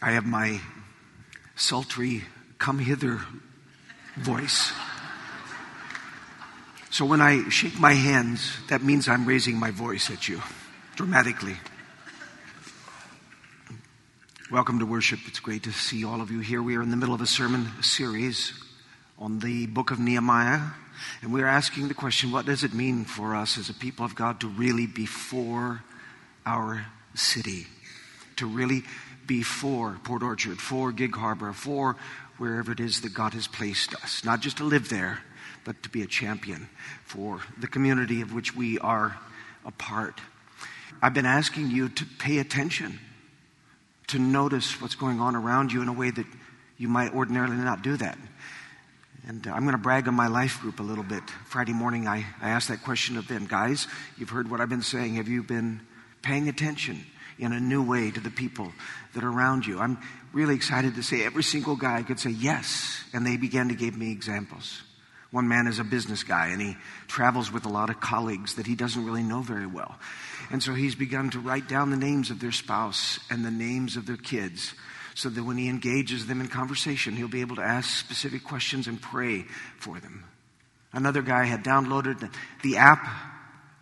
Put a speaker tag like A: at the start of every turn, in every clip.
A: I have my sultry, come hither voice. So when I shake my hands, that means I'm raising my voice at you dramatically. Welcome to worship. It's great to see all of you here. We are in the middle of a sermon series on the book of Nehemiah, and we're asking the question what does it mean for us as a people of God to really be for our city? To really be for Port Orchard, for Gig Harbor, for wherever it is that God has placed us. Not just to live there, but to be a champion for the community of which we are a part. I've been asking you to pay attention, to notice what's going on around you in a way that you might ordinarily not do that. And I'm going to brag on my life group a little bit. Friday morning, I, I asked that question of them. Guys, you've heard what I've been saying. Have you been paying attention in a new way to the people that are around you? I'm really excited to say every single guy could say yes. And they began to give me examples. One man is a business guy and he travels with a lot of colleagues that he doesn't really know very well. And so he's begun to write down the names of their spouse and the names of their kids so that when he engages them in conversation, he'll be able to ask specific questions and pray for them. Another guy had downloaded the app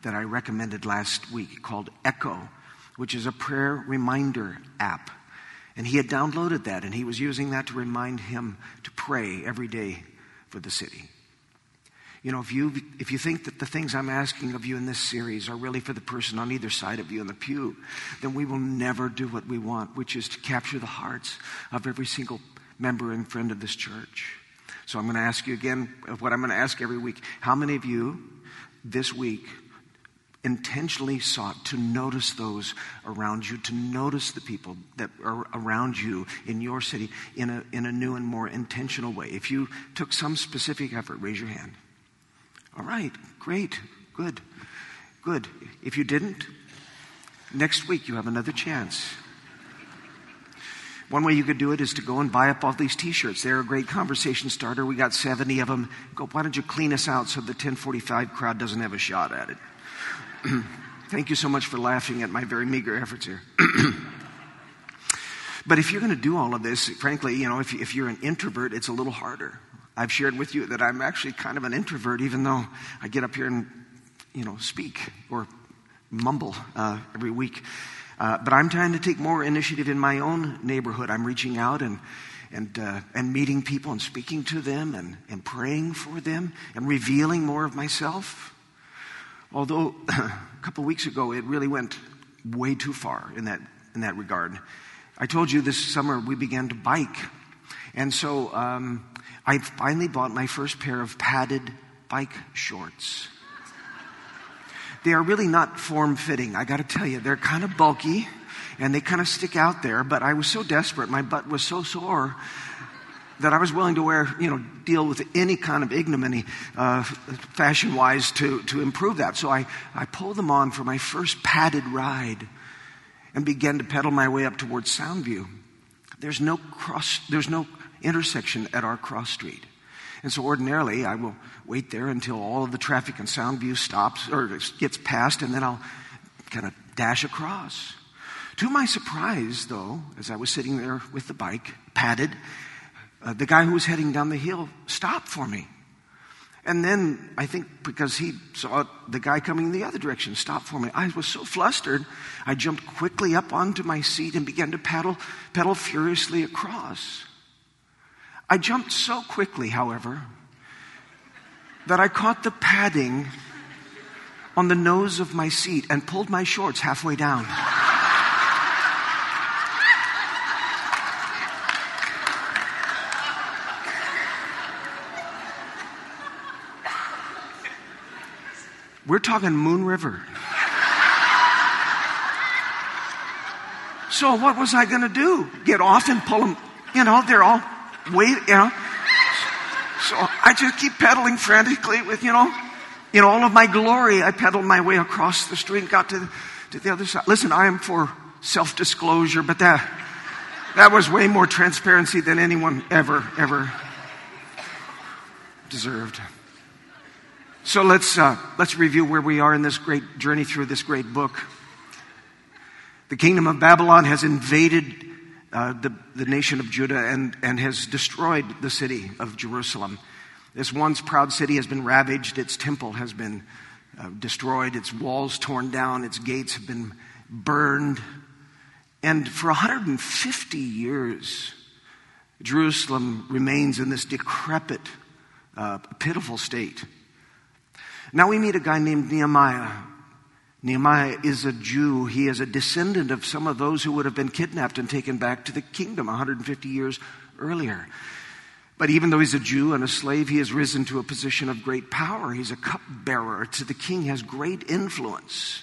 A: that I recommended last week called Echo, which is a prayer reminder app. And he had downloaded that and he was using that to remind him to pray every day for the city. You know, if you, if you think that the things I'm asking of you in this series are really for the person on either side of you in the pew, then we will never do what we want, which is to capture the hearts of every single member and friend of this church. So I'm going to ask you again of what I'm going to ask every week. How many of you this week intentionally sought to notice those around you, to notice the people that are around you in your city in a, in a new and more intentional way? If you took some specific effort, raise your hand. All right, great, good, good. If you didn't, next week you have another chance. One way you could do it is to go and buy up all these t-shirts. They're a great conversation starter. We got 70 of them. Go, why don't you clean us out so the 1045 crowd doesn't have a shot at it? Thank you so much for laughing at my very meager efforts here. but if you're going to do all of this, frankly, you know, if, if you're an introvert, it's a little harder. I've shared with you that I'm actually kind of an introvert, even though I get up here and, you know, speak or mumble uh, every week. Uh, but I'm trying to take more initiative in my own neighborhood. I'm reaching out and and uh, and meeting people and speaking to them and, and praying for them and revealing more of myself. Although a couple weeks ago it really went way too far in that in that regard. I told you this summer we began to bike, and so um, I finally bought my first pair of padded bike shorts. They are really not form fitting. I got to tell you, they're kind of bulky and they kind of stick out there, but I was so desperate. My butt was so sore that I was willing to wear, you know, deal with any kind of ignominy, uh, fashion wise, to, to improve that. So I, I pulled them on for my first padded ride and began to pedal my way up towards Soundview. There's no cross, there's no intersection at our cross street. And so ordinarily I will wait there until all of the traffic in Soundview stops or gets past and then I'll kind of dash across. To my surprise, though, as I was sitting there with the bike padded, uh, the guy who was heading down the hill stopped for me. And then I think because he saw the guy coming in the other direction, stopped for me. I was so flustered, I jumped quickly up onto my seat and began to paddle, pedal furiously across. I jumped so quickly, however, that I caught the padding on the nose of my seat and pulled my shorts halfway down. We're talking Moon River. So what was I going to do? Get off and pull them? You know, they're all wait, you know. So I just keep pedaling frantically with, you know, in all of my glory, I pedaled my way across the street got to, to the other side. Listen, I am for self-disclosure, but that, that was way more transparency than anyone ever, ever deserved. So let's, uh, let's review where we are in this great journey through this great book. The kingdom of Babylon has invaded uh, the, the nation of Judah and, and has destroyed the city of Jerusalem. This once proud city has been ravaged, its temple has been uh, destroyed, its walls torn down, its gates have been burned. And for 150 years, Jerusalem remains in this decrepit, uh, pitiful state. Now we meet a guy named Nehemiah Nehemiah is a Jew. He is a descendant of some of those who would have been kidnapped and taken back to the kingdom 150 years earlier. But even though he's a Jew and a slave, he has risen to a position of great power. He's a cupbearer to the king, has great influence.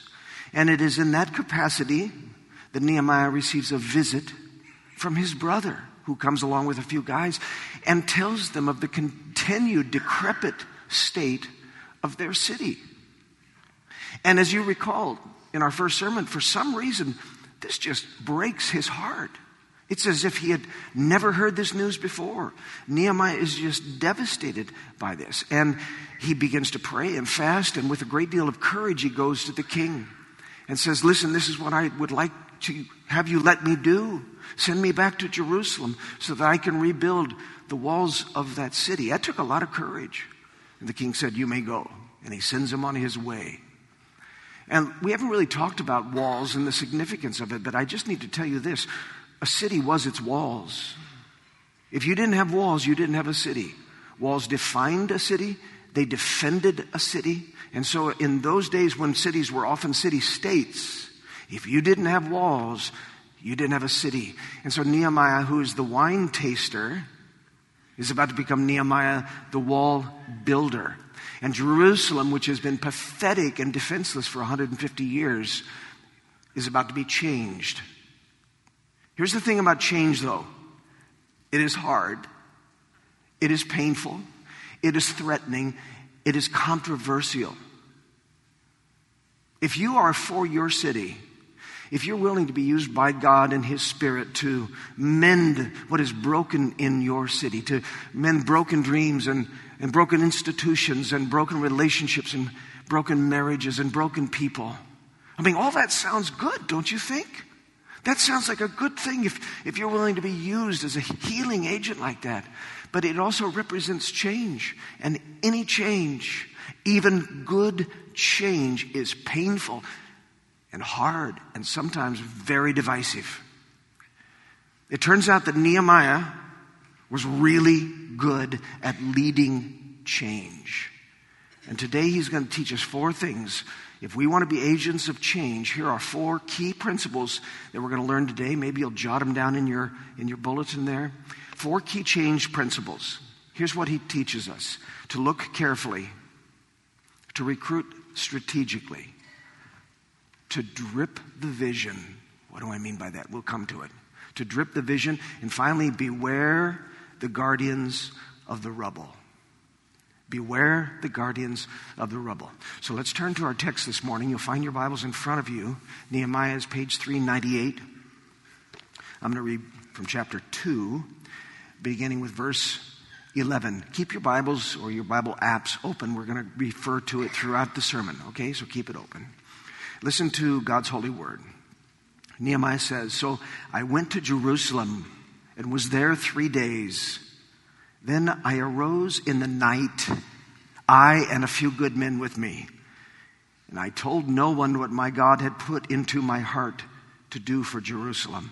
A: And it is in that capacity that Nehemiah receives a visit from his brother, who comes along with a few guys and tells them of the continued decrepit state of their city. And as you recall in our first sermon, for some reason, this just breaks his heart. It's as if he had never heard this news before. Nehemiah is just devastated by this. And he begins to pray and fast, and with a great deal of courage, he goes to the king and says, Listen, this is what I would like to have you let me do. Send me back to Jerusalem so that I can rebuild the walls of that city. That took a lot of courage. And the king said, You may go. And he sends him on his way. And we haven't really talked about walls and the significance of it, but I just need to tell you this a city was its walls. If you didn't have walls, you didn't have a city. Walls defined a city, they defended a city. And so, in those days when cities were often city states, if you didn't have walls, you didn't have a city. And so, Nehemiah, who is the wine taster, is about to become Nehemiah, the wall builder. And Jerusalem, which has been pathetic and defenseless for 150 years, is about to be changed. Here's the thing about change, though it is hard, it is painful, it is threatening, it is controversial. If you are for your city, if you're willing to be used by God and His Spirit to mend what is broken in your city, to mend broken dreams and and broken institutions and broken relationships and broken marriages and broken people. I mean, all that sounds good, don't you think? That sounds like a good thing if, if you're willing to be used as a healing agent like that. But it also represents change. And any change, even good change, is painful and hard and sometimes very divisive. It turns out that Nehemiah was really good at leading change. And today he's going to teach us four things. If we want to be agents of change, here are four key principles that we're going to learn today. Maybe you'll jot them down in your, in your bulletin there. Four key change principles. Here's what he teaches us to look carefully, to recruit strategically, to drip the vision. What do I mean by that? We'll come to it. To drip the vision, and finally, beware the guardians of the rubble. Beware the guardians of the rubble. So let's turn to our text this morning. You'll find your Bibles in front of you. Nehemiah is page 398. I'm going to read from chapter 2, beginning with verse 11. Keep your Bibles or your Bible apps open. We're going to refer to it throughout the sermon, okay? So keep it open. Listen to God's holy word. Nehemiah says, So I went to Jerusalem and was there three days. Then I arose in the night, I and a few good men with me. And I told no one what my God had put into my heart to do for Jerusalem.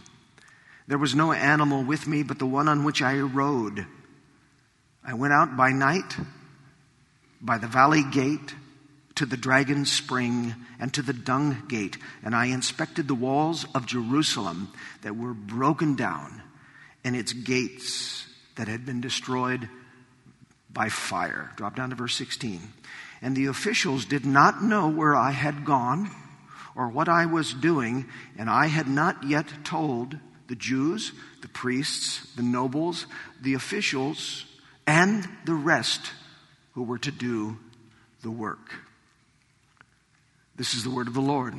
A: There was no animal with me but the one on which I rode. I went out by night, by the valley gate, to the dragon spring, and to the dung gate, and I inspected the walls of Jerusalem that were broken down and its gates that had been destroyed by fire. Drop down to verse 16. And the officials did not know where I had gone or what I was doing, and I had not yet told the Jews, the priests, the nobles, the officials, and the rest who were to do the work. This is the word of the Lord.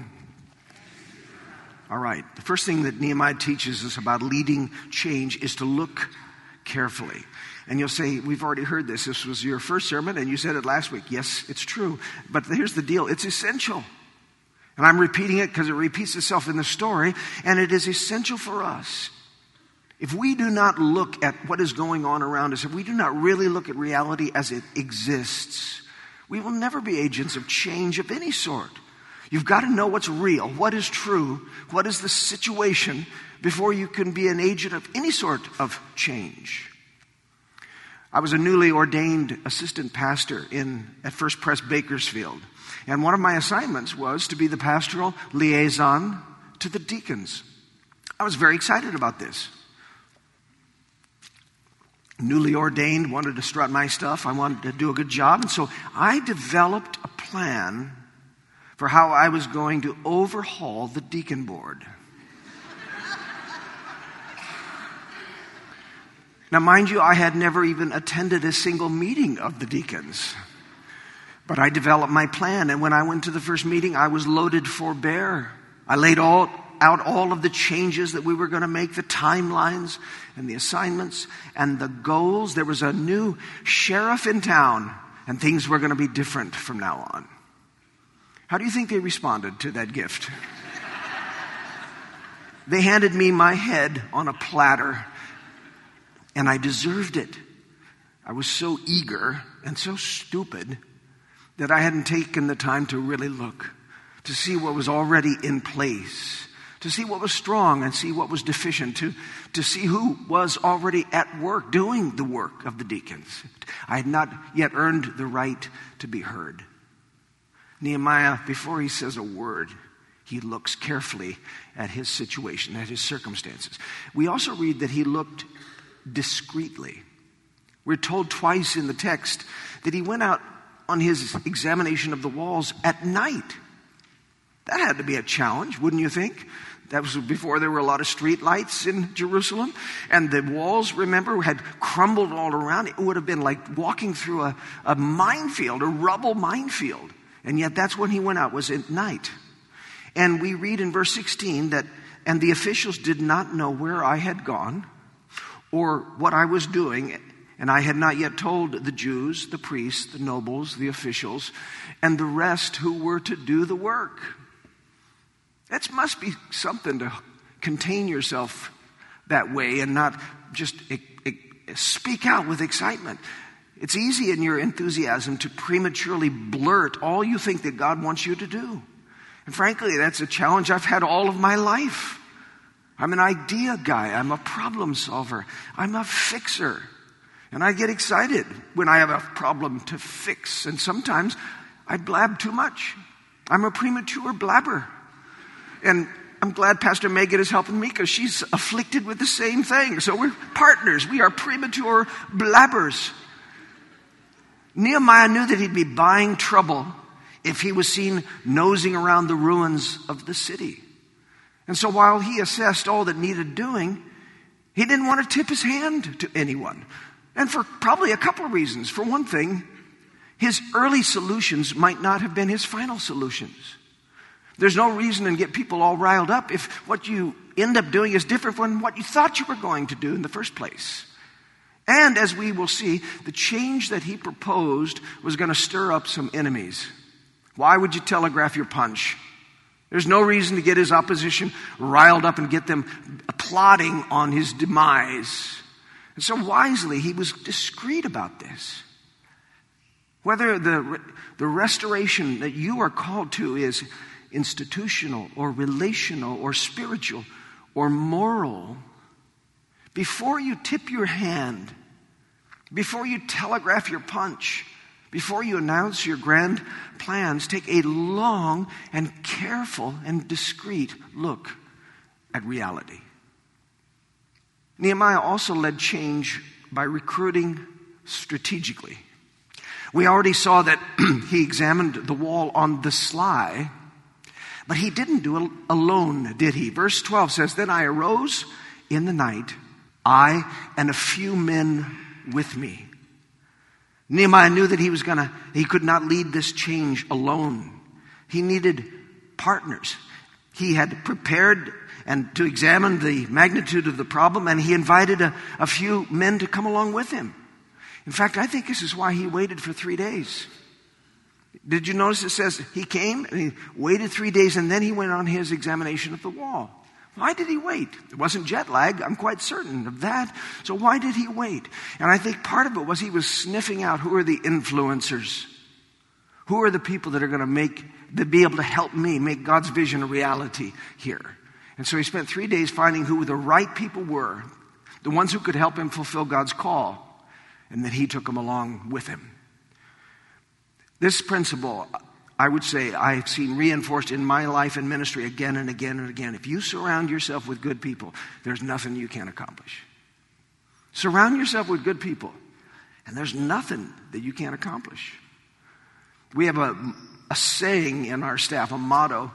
A: All right. The first thing that Nehemiah teaches us about leading change is to look carefully. And you'll say, We've already heard this. This was your first sermon, and you said it last week. Yes, it's true. But here's the deal it's essential. And I'm repeating it because it repeats itself in the story, and it is essential for us if we do not look at what is going on around us, if we do not really look at reality as it exists, we will never be agents of change of any sort. You've got to know what's real, what is true, what is the situation before you can be an agent of any sort of change. I was a newly ordained assistant pastor in, at First Pres Bakersfield. And one of my assignments was to be the pastoral liaison to the deacons. I was very excited about this. Newly ordained, wanted to strut my stuff. I wanted to do a good job. And so I developed a plan for how I was going to overhaul the deacon board. Now, mind you, I had never even attended a single meeting of the deacons. But I developed my plan, and when I went to the first meeting, I was loaded for bear. I laid all, out all of the changes that we were going to make, the timelines and the assignments and the goals. There was a new sheriff in town, and things were going to be different from now on. How do you think they responded to that gift? they handed me my head on a platter and I deserved it. I was so eager and so stupid that I hadn't taken the time to really look, to see what was already in place, to see what was strong and see what was deficient, to, to see who was already at work doing the work of the deacons. I had not yet earned the right to be heard. Nehemiah, before he says a word, he looks carefully at his situation, at his circumstances. We also read that he looked discreetly. We're told twice in the text that he went out on his examination of the walls at night. That had to be a challenge, wouldn't you think? That was before there were a lot of street lights in Jerusalem. And the walls, remember, had crumbled all around. It would have been like walking through a, a minefield, a rubble minefield. And yet that's when he went out, was at night. And we read in verse 16 that, and the officials did not know where I had gone or what I was doing, and I had not yet told the Jews, the priests, the nobles, the officials, and the rest who were to do the work. That must be something to contain yourself that way and not just speak out with excitement. It's easy in your enthusiasm to prematurely blurt all you think that God wants you to do. And frankly, that's a challenge I've had all of my life. I'm an idea guy. I'm a problem solver. I'm a fixer. And I get excited when I have a problem to fix. And sometimes I blab too much. I'm a premature blabber. And I'm glad Pastor Megan is helping me because she's afflicted with the same thing. So we're partners. We are premature blabbers. Nehemiah knew that he'd be buying trouble if he was seen nosing around the ruins of the city. And so while he assessed all that needed doing, he didn't want to tip his hand to anyone. And for probably a couple of reasons. For one thing, his early solutions might not have been his final solutions. There's no reason to get people all riled up if what you end up doing is different from what you thought you were going to do in the first place. And as we will see, the change that he proposed was going to stir up some enemies. Why would you telegraph your punch? There's no reason to get his opposition riled up and get them plotting on his demise. And so wisely, he was discreet about this. Whether the, the restoration that you are called to is institutional or relational or spiritual or moral, before you tip your hand, before you telegraph your punch, before you announce your grand plans, take a long and careful and discreet look at reality. Nehemiah also led change by recruiting strategically. We already saw that he examined the wall on the sly, but he didn't do it alone, did he? Verse 12 says, Then I arose in the night, I and a few men with me. Nehemiah knew that he was gonna, he could not lead this change alone. He needed partners. He had prepared and to examine the magnitude of the problem, and he invited a, a few men to come along with him. In fact, I think this is why he waited for three days. Did you notice it says he came and he waited three days and then he went on his examination of the wall? Why did he wait? It wasn't jet lag. I'm quite certain of that. So why did he wait? And I think part of it was he was sniffing out who are the influencers? Who are the people that are going to make, that be able to help me make God's vision a reality here? And so he spent three days finding who the right people were, the ones who could help him fulfill God's call, and then he took them along with him. This principle, I would say I've seen reinforced in my life and ministry again and again and again. If you surround yourself with good people, there's nothing you can't accomplish. Surround yourself with good people, and there's nothing that you can't accomplish. We have a, a saying in our staff, a motto,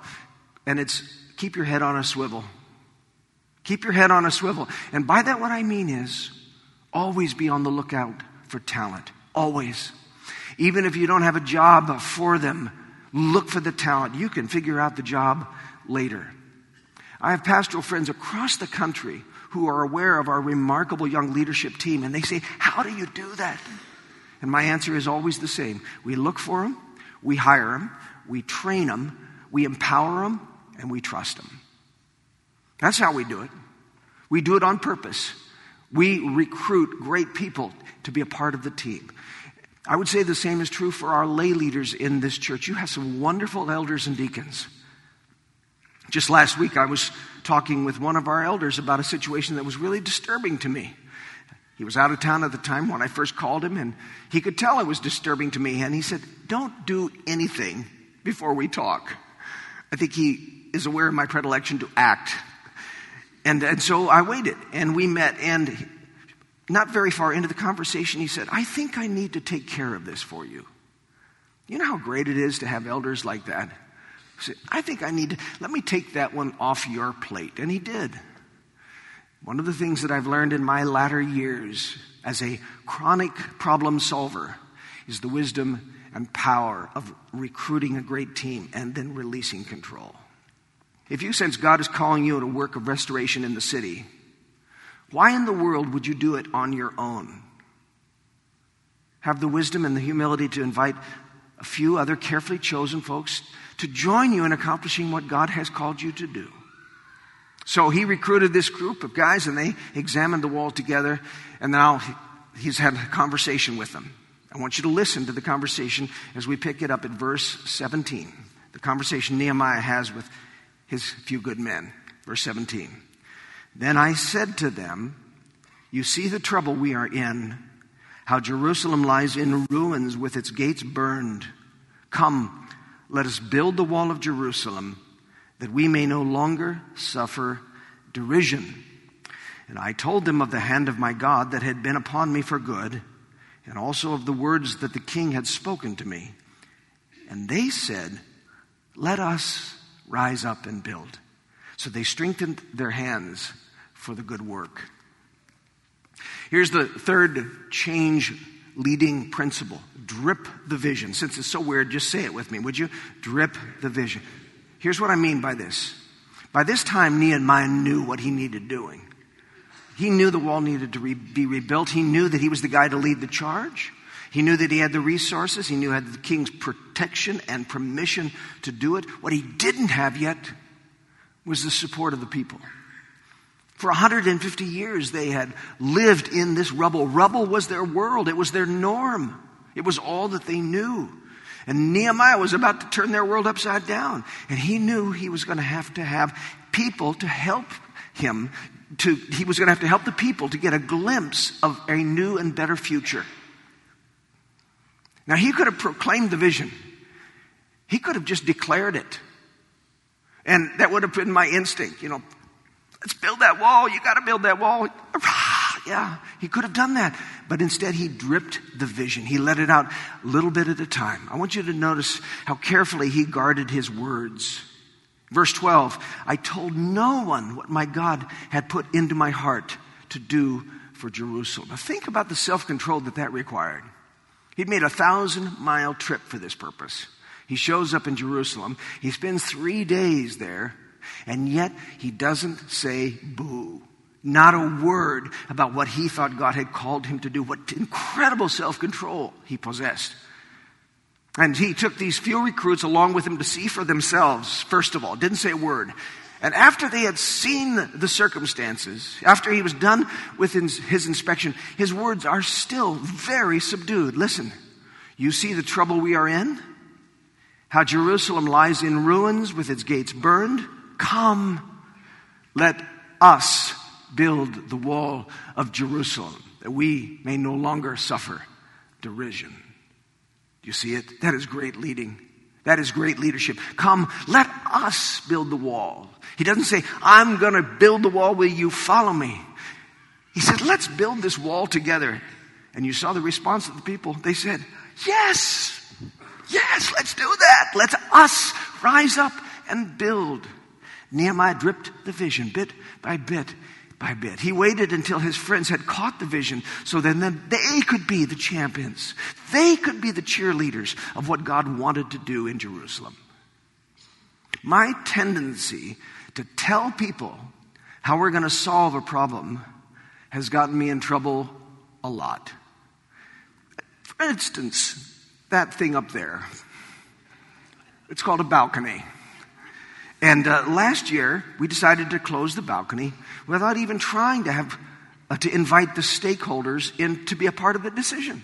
A: and it's keep your head on a swivel. Keep your head on a swivel. And by that, what I mean is always be on the lookout for talent. Always. Even if you don't have a job for them, Look for the talent. You can figure out the job later. I have pastoral friends across the country who are aware of our remarkable young leadership team, and they say, How do you do that? And my answer is always the same we look for them, we hire them, we train them, we empower them, and we trust them. That's how we do it. We do it on purpose. We recruit great people to be a part of the team. I would say the same is true for our lay leaders in this church. You have some wonderful elders and deacons. Just last week, I was talking with one of our elders about a situation that was really disturbing to me. He was out of town at the time when I first called him, and he could tell it was disturbing to me. And he said, Don't do anything before we talk. I think he is aware of my predilection to act. And, and so I waited, and we met, and not very far into the conversation, he said, I think I need to take care of this for you. You know how great it is to have elders like that? He said, I think I need to, let me take that one off your plate. And he did. One of the things that I've learned in my latter years as a chronic problem solver is the wisdom and power of recruiting a great team and then releasing control. If you sense God is calling you to a work of restoration in the city, why in the world would you do it on your own? Have the wisdom and the humility to invite a few other carefully chosen folks to join you in accomplishing what God has called you to do. So he recruited this group of guys and they examined the wall together, and now he's had a conversation with them. I want you to listen to the conversation as we pick it up at verse 17. The conversation Nehemiah has with his few good men. Verse 17. Then I said to them, You see the trouble we are in, how Jerusalem lies in ruins with its gates burned. Come, let us build the wall of Jerusalem, that we may no longer suffer derision. And I told them of the hand of my God that had been upon me for good, and also of the words that the king had spoken to me. And they said, Let us rise up and build. So they strengthened their hands for the good work. Here's the third change leading principle drip the vision. Since it's so weird, just say it with me, would you? Drip the vision. Here's what I mean by this. By this time, Nehemiah knew what he needed doing. He knew the wall needed to re- be rebuilt. He knew that he was the guy to lead the charge. He knew that he had the resources. He knew he had the king's protection and permission to do it. What he didn't have yet was the support of the people. For 150 years, they had lived in this rubble. Rubble was their world, it was their norm, it was all that they knew. And Nehemiah was about to turn their world upside down. And he knew he was going to have to have people to help him. To, he was going to have to help the people to get a glimpse of a new and better future. Now, he could have proclaimed the vision, he could have just declared it. And that would have been my instinct. You know, Let's build that wall. You got to build that wall. Yeah, he could have done that. But instead, he dripped the vision. He let it out a little bit at a time. I want you to notice how carefully he guarded his words. Verse 12 I told no one what my God had put into my heart to do for Jerusalem. Now, think about the self control that that required. He'd made a thousand mile trip for this purpose. He shows up in Jerusalem. He spends three days there and yet he doesn't say boo. Not a word about what he thought God had called him to do, what incredible self control he possessed. And he took these few recruits along with him to see for themselves, first of all. Didn't say a word. And after they had seen the circumstances, after he was done with his inspection, his words are still very subdued. Listen, you see the trouble we are in? How Jerusalem lies in ruins with its gates burned? Come, let us build the wall of Jerusalem that we may no longer suffer derision. Do you see it? That is great leading. That is great leadership. Come, let us build the wall. He doesn't say, I'm going to build the wall. Will you follow me? He said, let's build this wall together. And you saw the response of the people. They said, yes, yes, let's do that. Let us rise up and build. Nehemiah dripped the vision bit by bit by bit. He waited until his friends had caught the vision so then, they could be the champions. They could be the cheerleaders of what God wanted to do in Jerusalem. My tendency to tell people how we're going to solve a problem has gotten me in trouble a lot. For instance, that thing up there. It's called a balcony. And uh, last year, we decided to close the balcony without even trying to have uh, to invite the stakeholders in to be a part of the decision.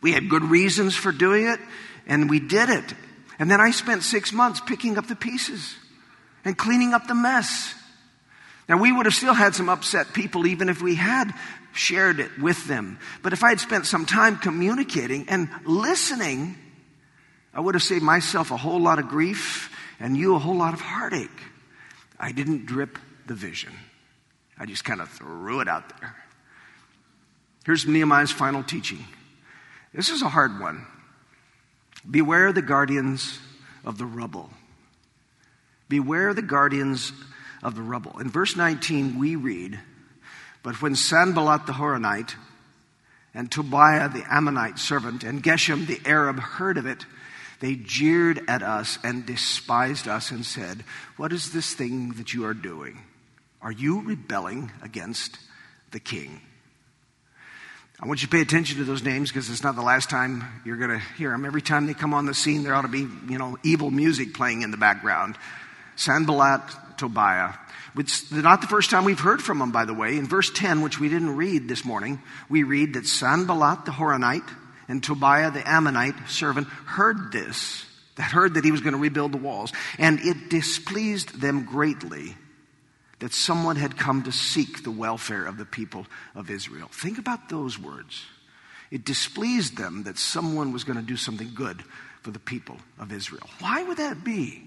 A: We had good reasons for doing it, and we did it. And then I spent six months picking up the pieces and cleaning up the mess. Now, we would have still had some upset people even if we had shared it with them. But if I had spent some time communicating and listening, I would have saved myself a whole lot of grief and you a whole lot of heartache. I didn't drip the vision. I just kind of threw it out there. Here's Nehemiah's final teaching. This is a hard one. Beware the guardians of the rubble. Beware the guardians of the rubble. In verse 19, we read, But when Sanballat the Horonite and Tobiah the Ammonite servant and Geshem the Arab heard of it, they jeered at us and despised us and said, What is this thing that you are doing? Are you rebelling against the king? I want you to pay attention to those names because it's not the last time you're going to hear them. Every time they come on the scene, there ought to be, you know, evil music playing in the background. Sanballat, Tobiah. It's not the first time we've heard from them, by the way. In verse 10, which we didn't read this morning, we read that Sanballat the Horonite and Tobiah the Ammonite servant heard this, that heard that he was going to rebuild the walls, and it displeased them greatly that someone had come to seek the welfare of the people of Israel. Think about those words. It displeased them that someone was going to do something good for the people of Israel. Why would that be?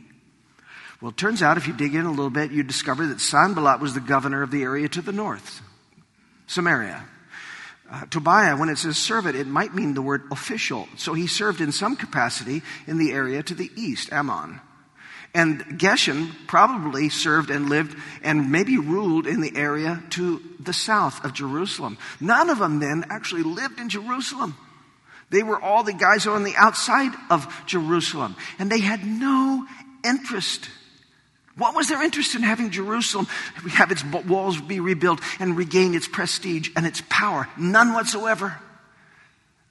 A: Well, it turns out if you dig in a little bit, you discover that Sanballat was the governor of the area to the north, Samaria. Uh, Tobiah, when it says servant, it might mean the word official. So he served in some capacity in the area to the east, Ammon. And Geshem probably served and lived and maybe ruled in the area to the south of Jerusalem. None of them then actually lived in Jerusalem. They were all the guys on the outside of Jerusalem. And they had no interest what was their interest in having Jerusalem have its walls be rebuilt and regain its prestige and its power? None whatsoever.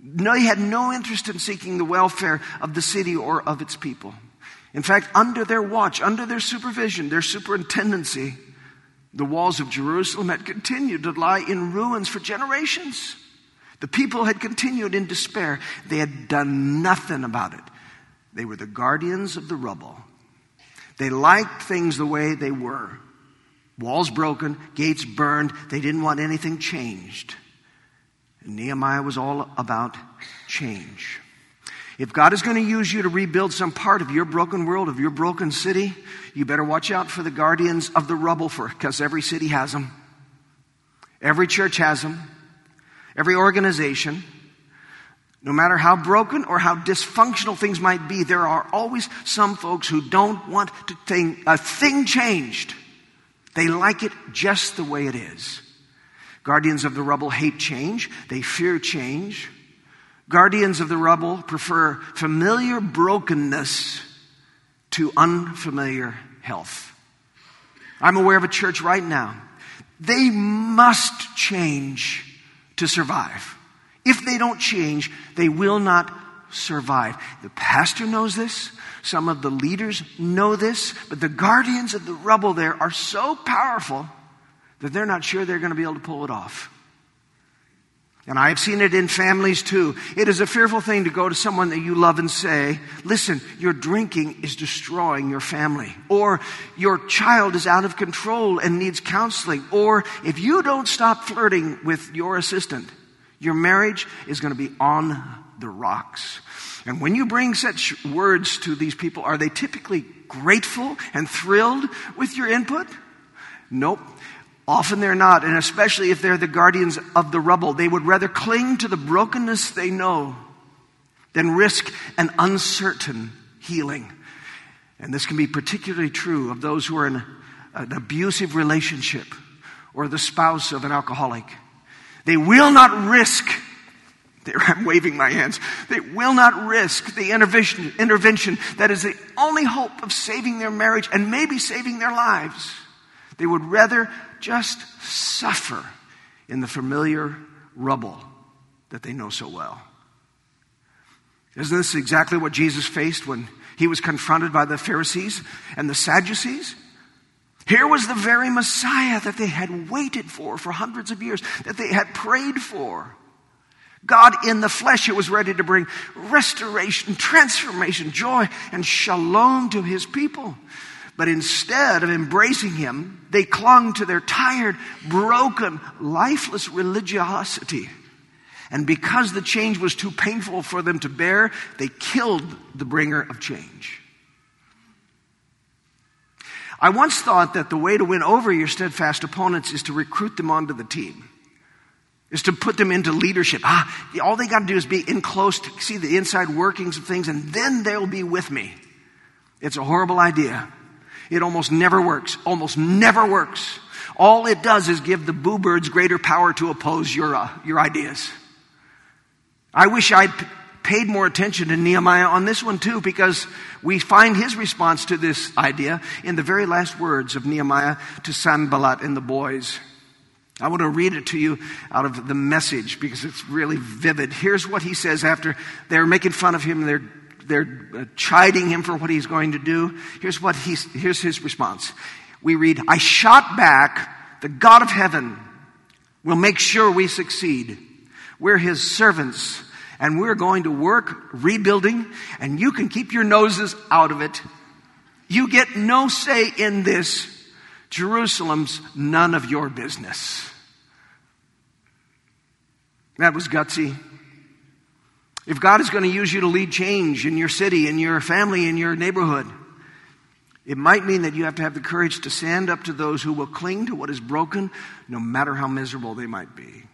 A: No, he had no interest in seeking the welfare of the city or of its people. In fact, under their watch, under their supervision, their superintendency, the walls of Jerusalem had continued to lie in ruins for generations. The people had continued in despair. They had done nothing about it. They were the guardians of the rubble. They liked things the way they were. Walls broken, gates burned. They didn't want anything changed. And Nehemiah was all about change. If God is going to use you to rebuild some part of your broken world, of your broken city, you better watch out for the guardians of the rubble for because every city has them. Every church has them. Every organization. No matter how broken or how dysfunctional things might be, there are always some folks who don't want to a thing changed. They like it just the way it is. Guardians of the rubble hate change. They fear change. Guardians of the rubble prefer familiar brokenness to unfamiliar health. I'm aware of a church right now. They must change to survive. If they don't change, they will not survive. The pastor knows this. Some of the leaders know this, but the guardians of the rubble there are so powerful that they're not sure they're going to be able to pull it off. And I've seen it in families too. It is a fearful thing to go to someone that you love and say, listen, your drinking is destroying your family. Or your child is out of control and needs counseling. Or if you don't stop flirting with your assistant, your marriage is going to be on the rocks. And when you bring such words to these people, are they typically grateful and thrilled with your input? Nope. Often they're not, and especially if they're the guardians of the rubble. They would rather cling to the brokenness they know than risk an uncertain healing. And this can be particularly true of those who are in an abusive relationship or the spouse of an alcoholic. They will not risk I'm waving my hands. They will not risk the intervention, intervention that is the only hope of saving their marriage and maybe saving their lives. They would rather just suffer in the familiar rubble that they know so well. Isn't this exactly what Jesus faced when he was confronted by the Pharisees and the Sadducees? Here was the very Messiah that they had waited for for hundreds of years, that they had prayed for. God in the flesh who was ready to bring restoration, transformation, joy, and shalom to his people. But instead of embracing him, they clung to their tired, broken, lifeless religiosity. And because the change was too painful for them to bear, they killed the bringer of change. I once thought that the way to win over your steadfast opponents is to recruit them onto the team is to put them into leadership. Ah, all they got to do is be in close to see the inside workings of things, and then they'll be with me. It's a horrible idea. It almost never works. Almost never works. All it does is give the boo birds greater power to oppose your, uh, your ideas. I wish I'd paid more attention to Nehemiah on this one too, because we find his response to this idea in the very last words of Nehemiah to Sanballat and the boys. I want to read it to you out of the message because it's really vivid. Here's what he says after they're making fun of him, they're, they're uh, chiding him for what he's going to do. Here's what he's, here's his response. We read, I shot back, the God of heaven will make sure we succeed. We're his servants and we're going to work rebuilding and you can keep your noses out of it. You get no say in this Jerusalem's none of your business. That was gutsy. If God is going to use you to lead change in your city, in your family, in your neighborhood, it might mean that you have to have the courage to stand up to those who will cling to what is broken, no matter how miserable they might be.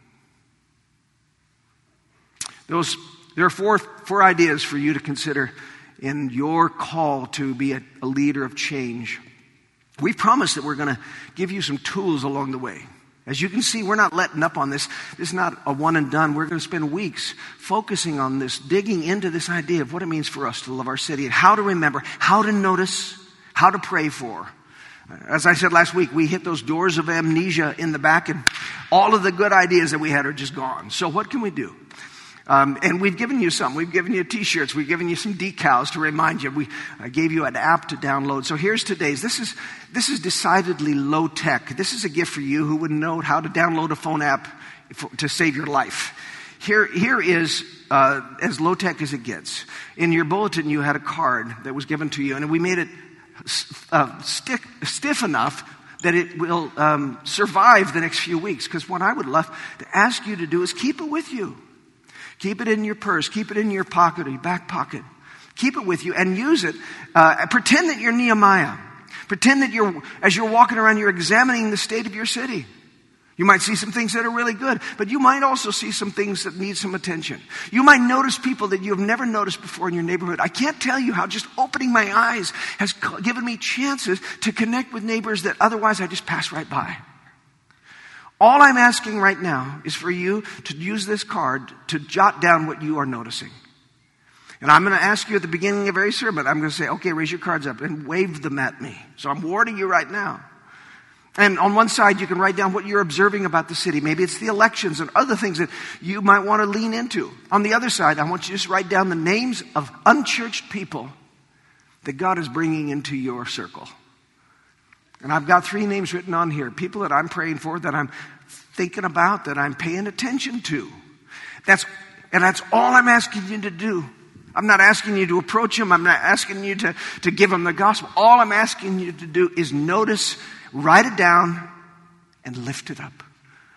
A: Those, there are four, four ideas for you to consider in your call to be a, a leader of change. We promised that we're going to give you some tools along the way. As you can see, we're not letting up on this. This is not a one and done. We're going to spend weeks focusing on this, digging into this idea of what it means for us to love our city and how to remember, how to notice, how to pray for. As I said last week, we hit those doors of amnesia in the back and all of the good ideas that we had are just gone. So what can we do? Um, and we've given you some. We've given you t-shirts. We've given you some decals to remind you. We uh, gave you an app to download. So here's today's. This is, this is decidedly low tech. This is a gift for you who wouldn't know how to download a phone app to save your life. Here, here is uh, as low tech as it gets. In your bulletin, you had a card that was given to you, and we made it uh, stick, stiff enough that it will um, survive the next few weeks. Because what I would love to ask you to do is keep it with you. Keep it in your purse. Keep it in your pocket or your back pocket. Keep it with you and use it. Uh, pretend that you're Nehemiah. Pretend that you're, as you're walking around, you're examining the state of your city. You might see some things that are really good, but you might also see some things that need some attention. You might notice people that you have never noticed before in your neighborhood. I can't tell you how just opening my eyes has given me chances to connect with neighbors that otherwise I just pass right by. All I'm asking right now is for you to use this card to jot down what you are noticing. And I'm going to ask you at the beginning of every sermon, I'm going to say, okay, raise your cards up and wave them at me. So I'm warning you right now. And on one side, you can write down what you're observing about the city. Maybe it's the elections and other things that you might want to lean into. On the other side, I want you to just write down the names of unchurched people that God is bringing into your circle. And I've got three names written on here people that I'm praying for, that I'm thinking about, that I'm paying attention to. That's, and that's all I'm asking you to do. I'm not asking you to approach them. I'm not asking you to, to give them the gospel. All I'm asking you to do is notice Write it down and lift it up.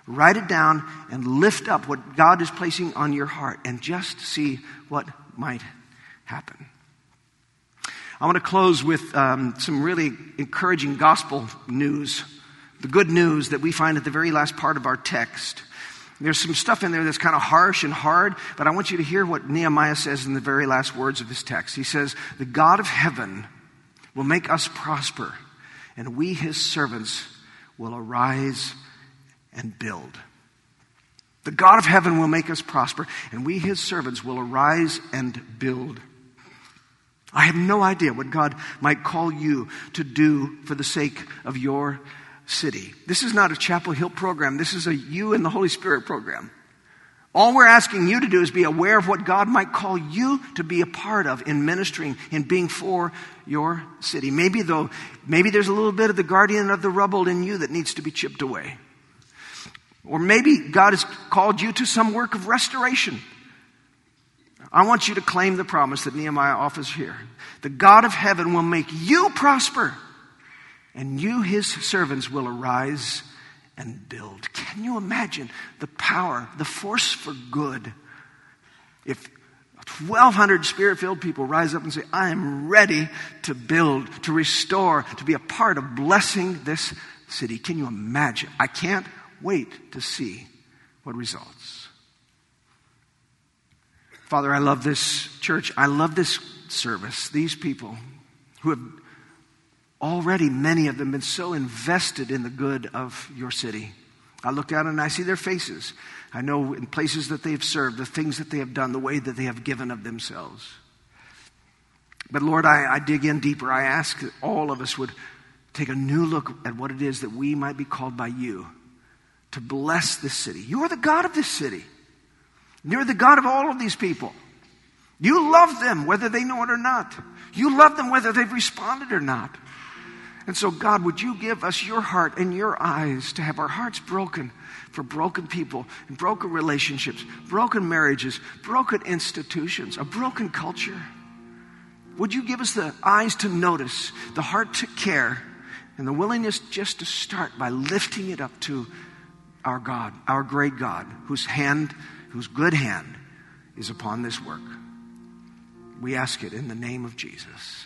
A: Write it down and lift up what God is placing on your heart and just see what might happen. I want to close with um, some really encouraging gospel news. The good news that we find at the very last part of our text. There's some stuff in there that's kind of harsh and hard, but I want you to hear what Nehemiah says in the very last words of his text. He says, The God of heaven will make us prosper and we, his servants, will arise and build. The God of heaven will make us prosper, and we, his servants, will arise and build. I have no idea what God might call you to do for the sake of your city. This is not a Chapel Hill program. This is a you and the Holy Spirit program. All we're asking you to do is be aware of what God might call you to be a part of in ministering, in being for your city. Maybe though, maybe there's a little bit of the guardian of the rubble in you that needs to be chipped away. Or maybe God has called you to some work of restoration. I want you to claim the promise that Nehemiah offers here. The God of heaven will make you prosper, and you, his servants, will arise and build. Can you imagine the power, the force for good? If 1,200 spirit filled people rise up and say, I am ready to build, to restore, to be a part of blessing this city. Can you imagine? I can't wait to see what results. Father, I love this church. I love this service. These people who have already many of them been so invested in the good of your city. I look out and I see their faces. I know in places that they've served, the things that they have done, the way that they have given of themselves. But Lord, I, I dig in deeper. I ask that all of us would take a new look at what it is that we might be called by you to bless this city. You are the God of this city. You're the God of all of these people. You love them whether they know it or not. You love them whether they've responded or not. And so, God, would you give us your heart and your eyes to have our hearts broken for broken people and broken relationships, broken marriages, broken institutions, a broken culture? Would you give us the eyes to notice, the heart to care, and the willingness just to start by lifting it up to our God, our great God, whose hand, whose good hand is upon this work? We ask it in the name of Jesus.